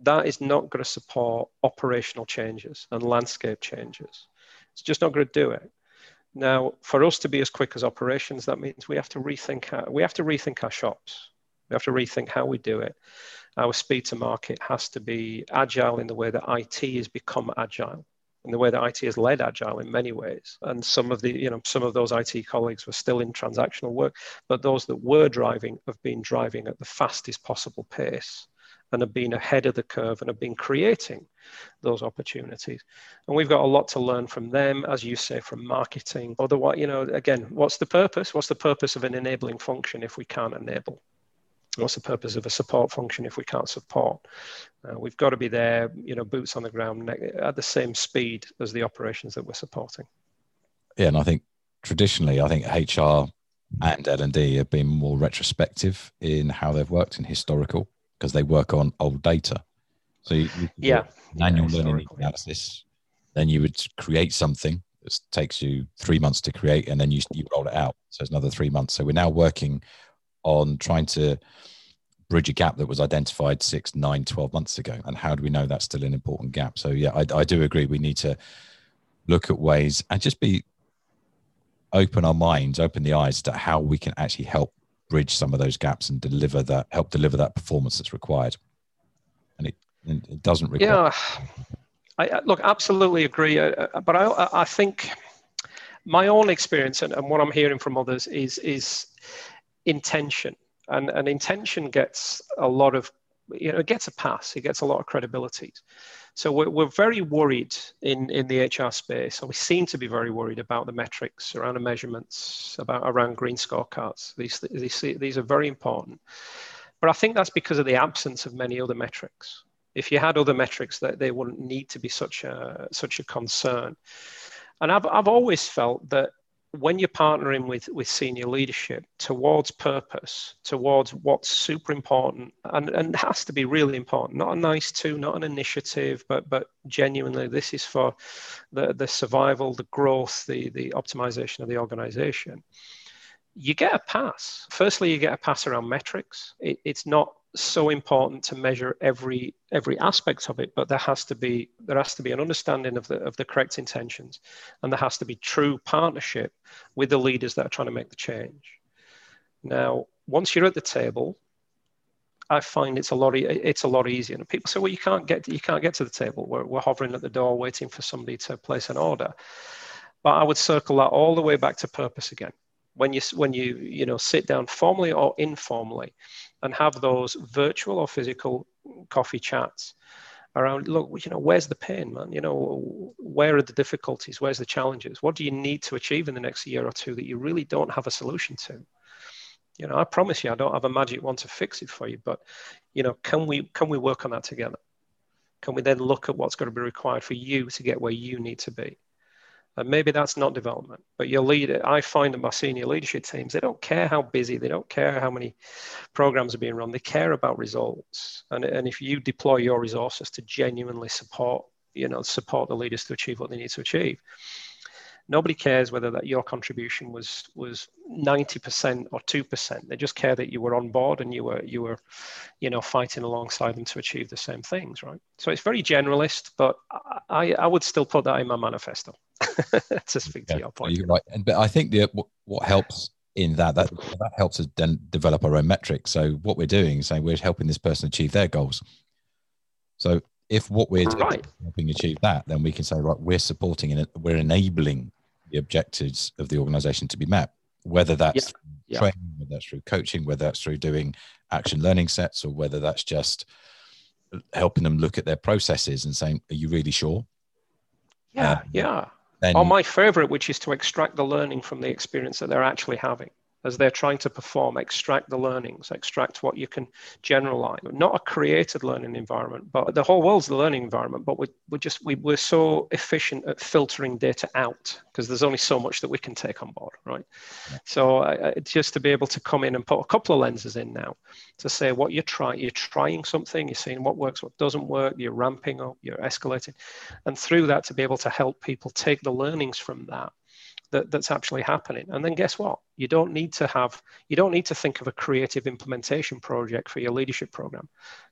That is not going to support operational changes and landscape changes. It's just not going to do it. Now, for us to be as quick as operations, that means we have to rethink how, we have to rethink our shops. We have to rethink how we do it. Our speed to market has to be agile in the way that IT has become agile, in the way that IT has led agile in many ways. And some of the, you know, some of those IT colleagues were still in transactional work, but those that were driving have been driving at the fastest possible pace and have been ahead of the curve and have been creating those opportunities. And we've got a lot to learn from them, as you say, from marketing. Otherwise, you know, again, what's the purpose? What's the purpose of an enabling function if we can't enable? What's the purpose of a support function if we can't support? Uh, we've got to be there, you know, boots on the ground at the same speed as the operations that we're supporting. Yeah, and I think traditionally, I think HR and L and D have been more retrospective in how they've worked and historical because they work on old data. So you, you yeah, manual yeah, learning analysis, then you would create something that takes you three months to create, and then you you roll it out. So it's another three months. So we're now working on trying to bridge a gap that was identified six, nine, 12 months ago. And how do we know that's still an important gap? So yeah, I, I do agree. We need to look at ways and just be open our minds, open the eyes to how we can actually help bridge some of those gaps and deliver that, help deliver that performance that's required. And it, it doesn't require. Yeah, I look, absolutely agree. Uh, uh, but I, I think my own experience and, and what I'm hearing from others is, is intention. And, and intention gets a lot of, you know, it gets a pass, it gets a lot of credibility. So we're, we're very worried in, in the HR space, and we seem to be very worried about the metrics around the measurements, about around green scorecards. These, these, these are very important. But I think that's because of the absence of many other metrics. If you had other metrics, that they wouldn't need to be such a such a concern. And I've, I've always felt that when you're partnering with, with senior leadership towards purpose, towards what's super important and, and has to be really important, not a nice to, not an initiative, but but genuinely this is for the, the survival, the growth, the, the optimization of the organization. You get a pass. Firstly, you get a pass around metrics. It, it's not so important to measure every every aspect of it but there has to be there has to be an understanding of the of the correct intentions and there has to be true partnership with the leaders that are trying to make the change now once you're at the table I find it's a lot it's a lot easier. And people say, well, you can't get you can't get to the table. We're, we're hovering at the door waiting for somebody to place an order. But I would circle that all the way back to purpose again. When you when you you know sit down formally or informally, and have those virtual or physical coffee chats around look you know where's the pain man? You know where are the difficulties? Where's the challenges? What do you need to achieve in the next year or two that you really don't have a solution to? You know i promise you i don't have a magic wand to fix it for you but you know can we can we work on that together? Can we then look at what's going to be required for you to get where you need to be and maybe that's not development, but your leader, I find in my senior leadership teams, they don't care how busy, they don't care how many programs are being run, they care about results. And, and if you deploy your resources to genuinely support, you know, support the leaders to achieve what they need to achieve, nobody cares whether that your contribution was was 90% or 2% they just care that you were on board and you were you were you know fighting alongside them to achieve the same things right? So it's very generalist but i i would still put that in my manifesto (laughs) to speak yeah, to your point you're right and but i think the what helps in that that that helps us then develop our own metrics so what we're doing is saying we're helping this person achieve their goals so if what we're doing right. helping achieve that, then we can say, right, we're supporting and we're enabling the objectives of the organization to be met, whether that's yeah. training, yeah. whether that's through coaching, whether that's through doing action learning sets, or whether that's just helping them look at their processes and saying, are you really sure? Yeah, um, yeah. Then, oh, or my favorite, which is to extract the learning from the experience that they're actually having as they're trying to perform, extract the learnings, extract what you can generalize. Not a created learning environment, but the whole world's the learning environment. But we we just we, we're so efficient at filtering data out because there's only so much that we can take on board, right? So uh, just to be able to come in and put a couple of lenses in now to say what you're trying, you're trying something, you're seeing what works, what doesn't work, you're ramping up, you're escalating, and through that to be able to help people take the learnings from that that, that's actually happening. And then guess what? You don't need to have, you don't need to think of a creative implementation project for your leadership program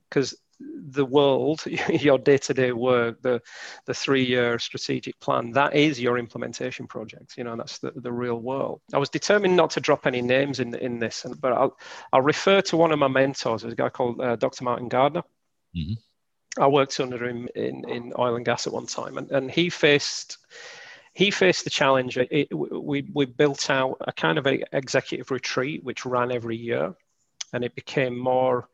because the world, (laughs) your day-to-day work, the the three-year strategic plan, that is your implementation project. You know, that's the, the real world. I was determined not to drop any names in in this, but I'll I'll refer to one of my mentors, a guy called uh, Dr. Martin Gardner. Mm-hmm. I worked under him in, in oil and gas at one time, and, and he faced he faced the challenge. It, we, we built out a kind of a executive retreat which ran every year, and it became more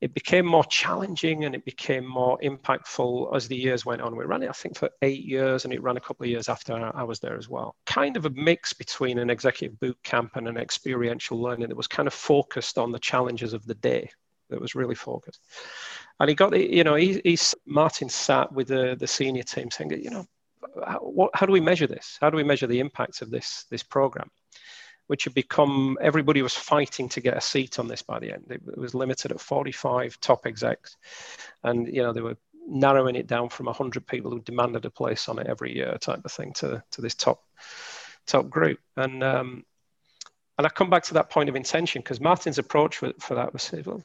it became more challenging and it became more impactful as the years went on. We ran it, I think, for eight years, and it ran a couple of years after I was there as well. Kind of a mix between an executive boot camp and an experiential learning that was kind of focused on the challenges of the day. That was really focused, and he got, you know, he, Martin sat with the the senior team saying, you know, how, what, how do we measure this? How do we measure the impacts of this, this program? Which had become, everybody was fighting to get a seat on this by the end. It, it was limited at 45 top execs. And, you know, they were narrowing it down from 100 people who demanded a place on it every year type of thing to, to this top top group. And, um, and I come back to that point of intention because Martin's approach for, for that was, well,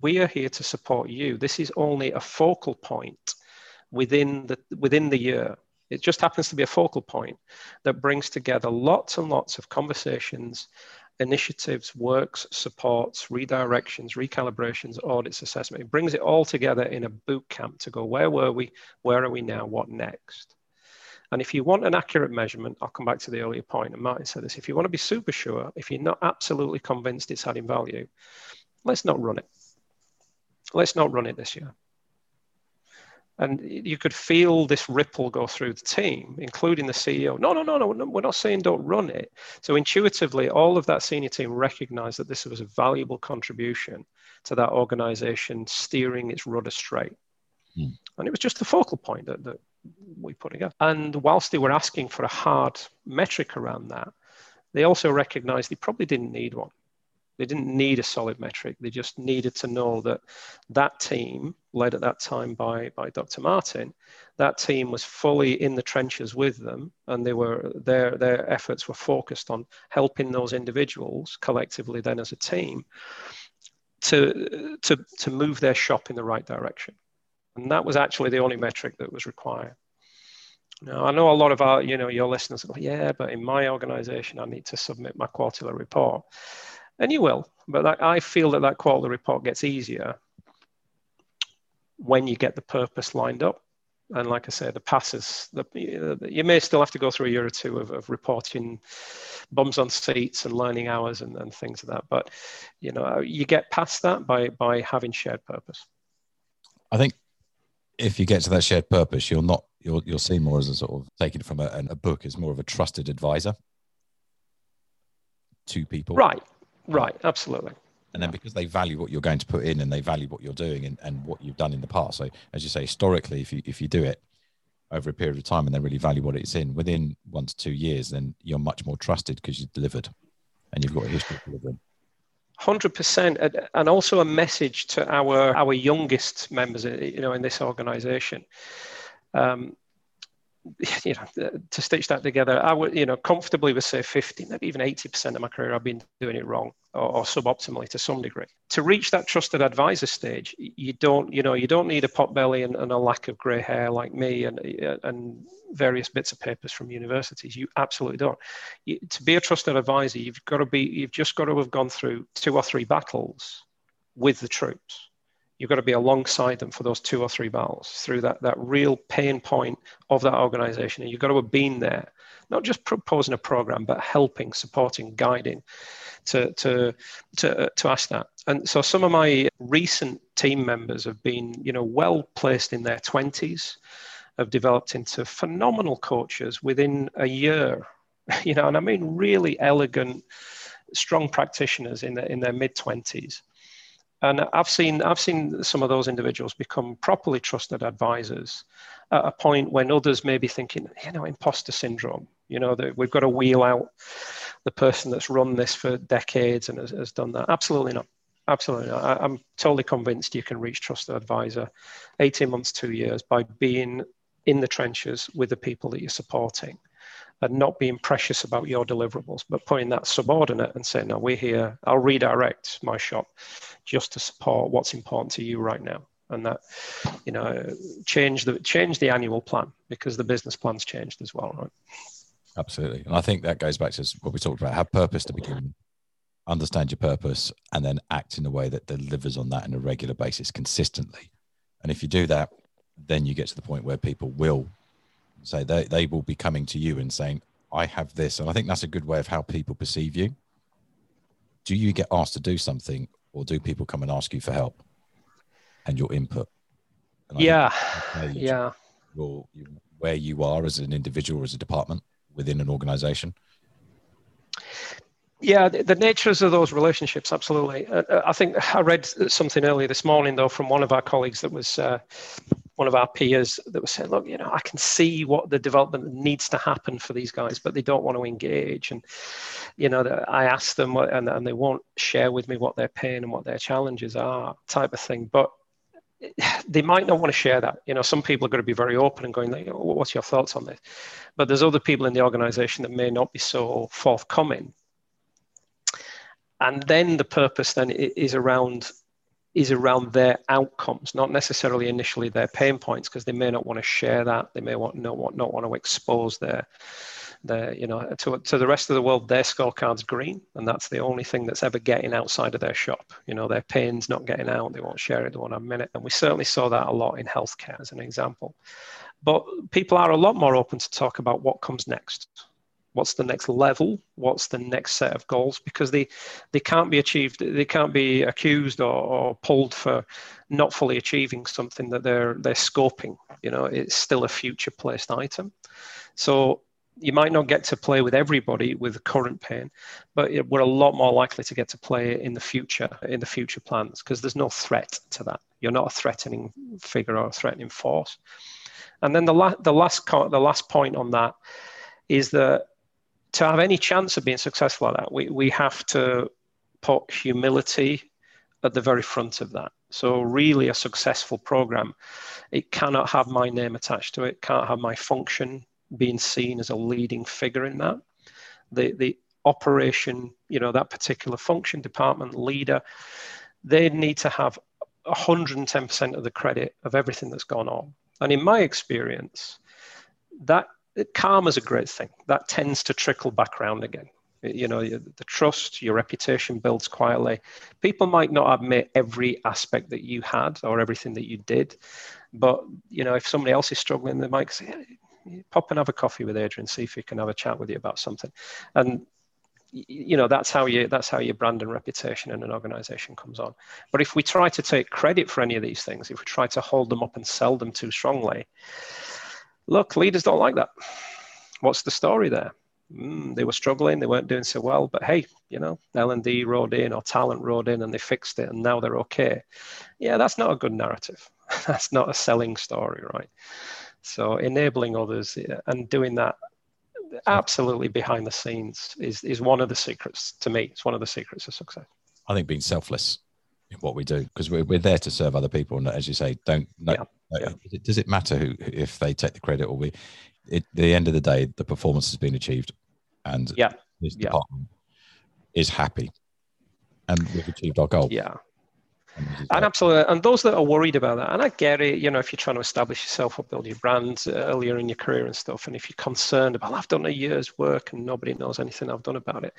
we are here to support you. This is only a focal point within the within the year. It just happens to be a focal point that brings together lots and lots of conversations, initiatives, works, supports, redirections, recalibrations, audits, assessment. It brings it all together in a boot camp to go, where were we? Where are we now? What next? And if you want an accurate measurement, I'll come back to the earlier point, and Martin said this, if you want to be super sure, if you're not absolutely convinced it's adding value, let's not run it. Let's not run it this year. And you could feel this ripple go through the team, including the CEO. No, no, no, no, we're not saying don't run it. So intuitively, all of that senior team recognized that this was a valuable contribution to that organization steering its rudder straight. Mm. And it was just the focal point that, that we put together. And whilst they were asking for a hard metric around that, they also recognized they probably didn't need one. They didn't need a solid metric. They just needed to know that that team, led at that time by, by Dr. Martin, that team was fully in the trenches with them, and they were their their efforts were focused on helping those individuals collectively, then as a team, to to to move their shop in the right direction. And that was actually the only metric that was required. Now, I know a lot of our, you know, your listeners go, yeah, but in my organization, I need to submit my quarterly report and you will. But I feel that that quarterly report gets easier when you get the purpose lined up. And like I say, the passes, the, you may still have to go through a year or two of, of reporting bums on seats and learning hours and, and things like that. But, you know, you get past that by, by having shared purpose. I think if you get to that shared purpose, you'll not, you'll, you'll see more as a sort of taken from a, a book as more of a trusted advisor to people. Right. Right, absolutely. And then because they value what you're going to put in and they value what you're doing and, and what you've done in the past. So as you say, historically, if you if you do it over a period of time and they really value what it's in, within one to two years, then you're much more trusted because you've delivered and you've got a history of delivering. Hundred percent, and also a message to our our youngest members, you know, in this organisation. Um, (laughs) you know, to stitch that together, I would, you know, comfortably would say 50, maybe even 80% of my career, I've been doing it wrong or, or, suboptimally to some degree. To reach that trusted advisor stage, you don't, you know, you don't need a pot belly and, and a lack of grey hair like me and, uh, and various bits of papers from universities. You absolutely don't. You, to be a trusted advisor, you've got to be, you've just got to have gone through two or three battles with the troops you've got to be alongside them for those two or three battles through that, that real pain point of that organization. And you've got to have been there, not just proposing a program, but helping, supporting, guiding to, to, to, uh, to ask that. And so some of my recent team members have been, you know, well placed in their 20s, have developed into phenomenal coaches within a year, (laughs) you know, and I mean really elegant, strong practitioners in their in their mid twenties. And I've seen I've seen some of those individuals become properly trusted advisors at a point when others may be thinking, you know, imposter syndrome. You know, that we've got to wheel out the person that's run this for decades and has, has done that. Absolutely not. Absolutely. Not. I, am totally convinced you can reach trusted advisor 18 months, two years by being in the trenches with the people that you're supporting and not being precious about your deliverables, but putting that subordinate and saying, no, we're here. I'll redirect my shop just to support what's important to you right now. And that, you know, change the change the annual plan because the business plan's changed as well, right? Absolutely. And I think that goes back to what we talked about, have purpose to begin understand your purpose, and then act in a way that delivers on that on a regular basis consistently. And if you do that, then you get to the point where people will say they, they will be coming to you and saying, I have this. And I think that's a good way of how people perceive you. Do you get asked to do something, or do people come and ask you for help and your input? And yeah. Yeah. Your, where you are as an individual or as a department within an organization yeah, the, the, natures of those relationships, absolutely. Uh, uh, I think I read something earlier this morning, though, from one of our colleagues that was uh, one of our peers that was saying, look, you know, I can see what the development needs to happen for these guys, but they don't want to engage. And, you know, I asked them, and, and they won't share with me what their pain and what their challenges are, type of thing. But they might not want to share that. You know, some people are going to be very open and going, like, oh, "What's your thoughts on this?" But there's other people in the organisation that may not be so forthcoming and then the purpose then is around is around their outcomes, not necessarily initially their pain points, because they may not want to share that. They may want not want not want to expose their their you know to to the rest of the world their scorecard's green, and that's the only thing that's ever getting outside of their shop. You know their pain's not getting out. They won't share it. They won't admit it. And we certainly saw that a lot in healthcare as an example. But people are a lot more open to talk about what comes next what's the next level? What's the next set of goals? Because they they can't be achieved they can't be accused or, or, pulled for not fully achieving something that they're they're scoping. You know it's still a future placed item. So you might not get to play with everybody with the current pain but we're a lot more likely to get to play in the future in the future plans because there's no threat to that. You're not a threatening figure or a threatening force. And then the, la- the last the last point on that is that to have any chance of being successful at that, we, we have to put humility at the very front of that. So, really, a successful program, it cannot have my name attached to it, can't have my function being seen as a leading figure in that. The, the operation, you know, that particular function, department leader, they need to have 110% of the credit of everything that's gone on. And in my experience, that karma is a great thing. That tends to trickle back around again. You know, the trust, your reputation builds quietly. People might not admit every aspect that you had or everything that you did, but you know, if somebody else is struggling, they might say, "Pop and have a coffee with Adrian, see if he can have a chat with you about something." And you know that's how you that's how your brand and reputation in an organization comes on but if we try to take credit for any of these things if we try to hold them up and sell them too strongly look, leaders don't like that. What's the story there? Mm, they were struggling, they weren't doing so well, but hey, you know, L&D rode in or talent rode in and they fixed it and now they're okay. Yeah, that's not a good narrative. (laughs) that's not a selling story, right? So enabling others and doing that absolutely behind the scenes is, is one of the secrets to me. It's one of the secrets of success. I think being selfless what we do because we're, we're there to serve other people and as you say don't no, yeah. Yeah. Does it matter who if they take the credit or we? At the end of the day, the performance has been achieved, and yeah, this yeah. department is happy, and we've achieved our goal. Yeah. And, absolutely, and those that are worried about that, and I get it. You know, if you're trying to establish yourself or build your brand uh, earlier in your career and stuff, and if you're concerned about, I've done a year's work and nobody knows anything I've done about it.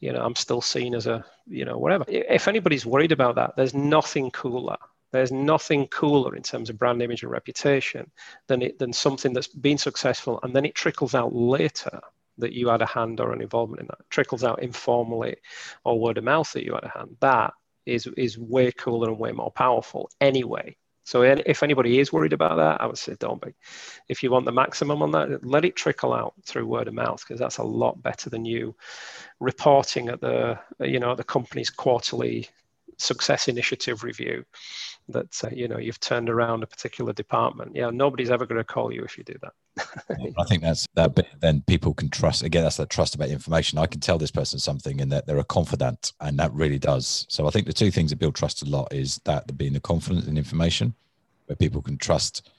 You know, I'm still seen as a, you know, whatever. If anybody's worried about that, there's nothing cooler there's nothing cooler in terms of brand image and reputation than it than something that's been successful and then it trickles out later that you had a hand or an involvement in that. It trickles out informally or word of mouth that you had a hand. That is is way cooler and way more powerful anyway. So if anybody is worried about that, I would say don't be. If you want the maximum on that, let it trickle out through word of mouth because that's a lot better than you reporting at the you know the company's quarterly success initiative review that uh, you know you've turned around a particular department. Yeah nobody's ever going to call you if you do that. I think that's that bit then people can trust again that's that trust about information. I can tell this person something and that they're a confidant and that really does. So i think the two things that build trust a lot is that being the confidence in information where people can trust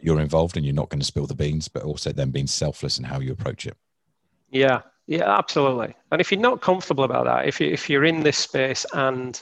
you're involved and you're not going to spill the beans but also then being selfless in how you approach it. Yeah yeah absolutely. And if you're not comfortable about that if, you, if you're in this space and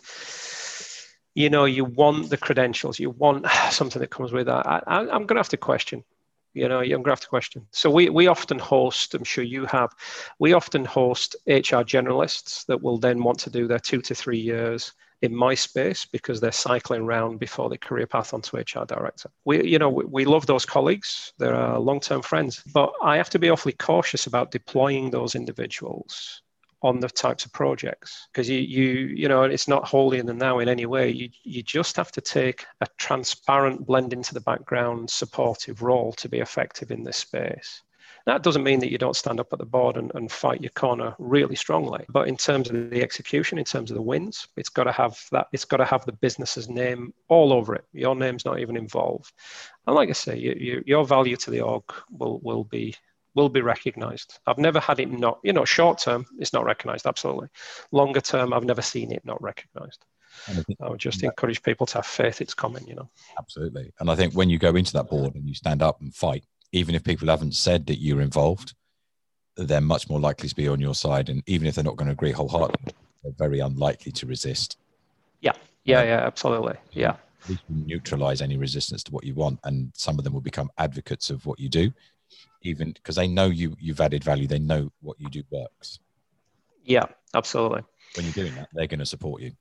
you know you want the credentials you want (sighs) something that comes with that I, am going to have to question you know you're going to have to question. So we, we often host i'm sure you have we often host hr generalists that will then want to do their two to three years in my space because they're cycling around before the career path onto hr director. We you know we, we love those colleagues. They're uh, long-term friends. But i have to be awfully cautious about deploying those individuals on the types of projects. Because you you you know it's not wholly in the now in any way. You you just have to take a transparent blend into the background supportive role to be effective in this space that doesn't mean that you don't stand up at the board and, and fight your corner really strongly but in terms of the execution in terms of the wins it's got to have that it's got to have the business's name all over it your name's not even involved and like i say you, you, your value to the org will will be will be recognized. I've never had it not, you know, short term, it's not recognized, absolutely. Longer term, I've never seen it not recognized. I would just encourage people to have faith it's coming, you know. Absolutely. And I think when you go into that board and you stand up and fight, even if people haven't said that you're involved, they're much more likely to be on your side. And even if they're not going to agree wholeheartedly, they're very unlikely to resist. Yeah. Yeah. Yeah. Absolutely. Yeah. neutralize any resistance to what you want. And some of them will become advocates of what you do even because they know you you've added value they know what you do works yeah absolutely when you're doing that they're going to support you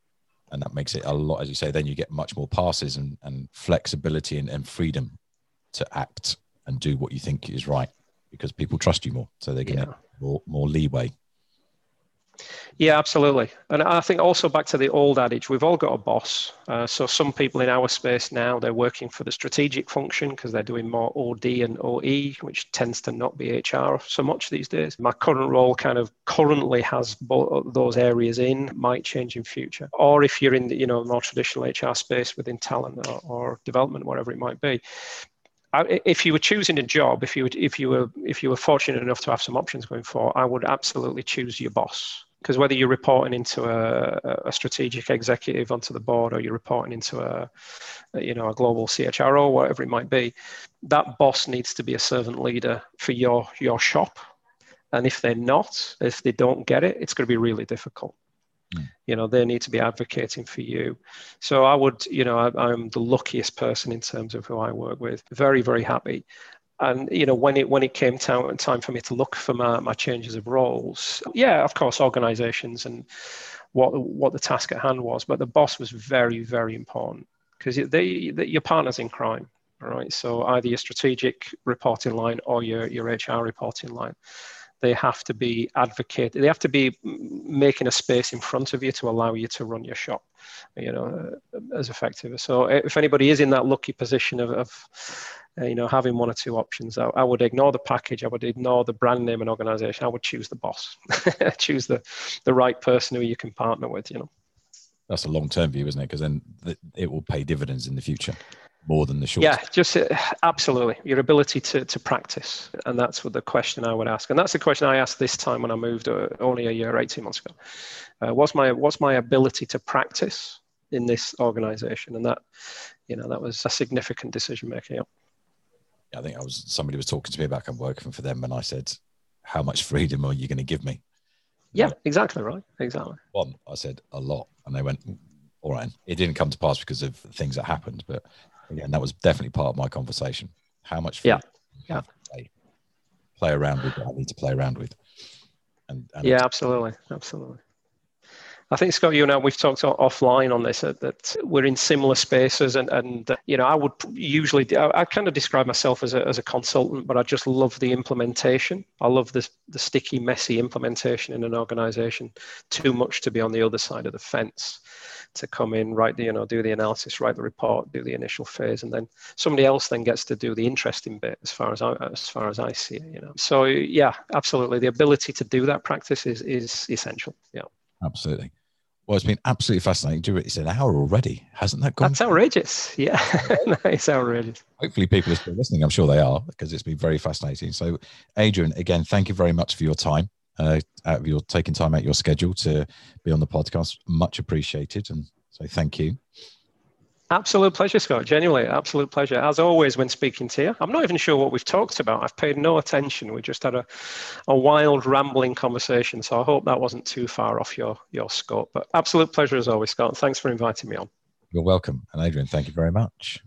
and that makes it a lot as you say then you get much more passes and, and flexibility and, and freedom to act and do what you think is right because people trust you more so they're getting yeah. more, more leeway yeah, absolutely. And I think also back to the old adage, we've all got a boss. Uh, so some people in our space now, they're working for the strategic function because they're doing more OD and OE, which tends to not be HR so much these days. My current role kind of currently has both those areas in, might change in future. Or if you're in the, you know, more traditional HR space within talent or, or development, whatever it might be, if you were choosing a job, if you would, if you were if you were fortunate enough to have some options going forward, I would absolutely choose your boss because whether you're reporting into a, a, strategic executive onto the board or you're reporting into a, a, you know a global CHRO, whatever it might be, that boss needs to be a servant leader for your your shop. And if they're not, if they don't get it, it's going to be really difficult. Mm. You know, they need to be advocating for you. So I would, you know, I, I'm the luckiest person in terms of who I work with. Very, very happy and you know when it when it came time time for me to look for my, my changes of roles yeah of course organizations and what what the task at hand was but the boss was very very important because they, they your partners in crime right so either your strategic reporting line or your your hr reporting line they have to be advocate they have to be making a space in front of you to allow you to run your shop you know as effective so if anybody is in that lucky position of, of uh, you know, having one or two options. I, I, would ignore the package. I would ignore the brand name and organization. I would choose the boss, (laughs) choose the, the right person who you can partner with, you know. That's a long-term view, isn't it? Because then it will pay dividends in the future more than the short. Yeah, just uh, absolutely your ability to, to practice, and that's what the question I would ask, and that's the question I asked this time when I moved uh, only a year, eighteen months ago. Uh, what's my what's my ability to practice in this organization, and that you know that was a significant decision making. yeah. I think I was somebody was talking to me about I'm working for them, and I said, "How much freedom are you going to give me?" Yeah, exactly right. Exactly. One, I said a lot, and they went, "All right." It didn't come to pass because of things that happened, but again, that was definitely part of my conversation. How much? Yeah. Yeah. Play, play around with what I need to play around with. And, and yeah, absolutely, absolutely. I think Scott, you and I, we've talked offline on this that, that we're in similar spaces, and and uh, you know, I would usually I, I, kind of describe myself as a as a consultant, but I just love the implementation. I love the the sticky, messy implementation in an organization. Too much to be on the other side of the fence to come in, write the, you know, do the analysis, write the report, do the initial phase, and then somebody else then gets to do the interesting bit as far as I, as far as I see it, you know. So yeah, absolutely. The ability to do that practice is is essential. Yeah. Absolutely. Well, it's been absolutely fascinating. It's an hour already, hasn't that gone? That's outrageous. Yeah, (laughs) it's outrageous. Hopefully, people are still listening. I'm sure they are because it's been very fascinating. So, Adrian, again, thank you very much for your time uh, out of your taking time out your schedule to be on the podcast. Much appreciated, and so thank you. Absolute pleasure, Scott. Genuinely, absolute pleasure. As always, when speaking to you, I'm not even sure what we've talked about. I've paid no attention. We just had a, a wild, rambling conversation. So I hope that wasn't too far off your your scope. But absolute pleasure as always, Scott. Thanks for inviting me on. You're welcome, and Adrian, thank you very much.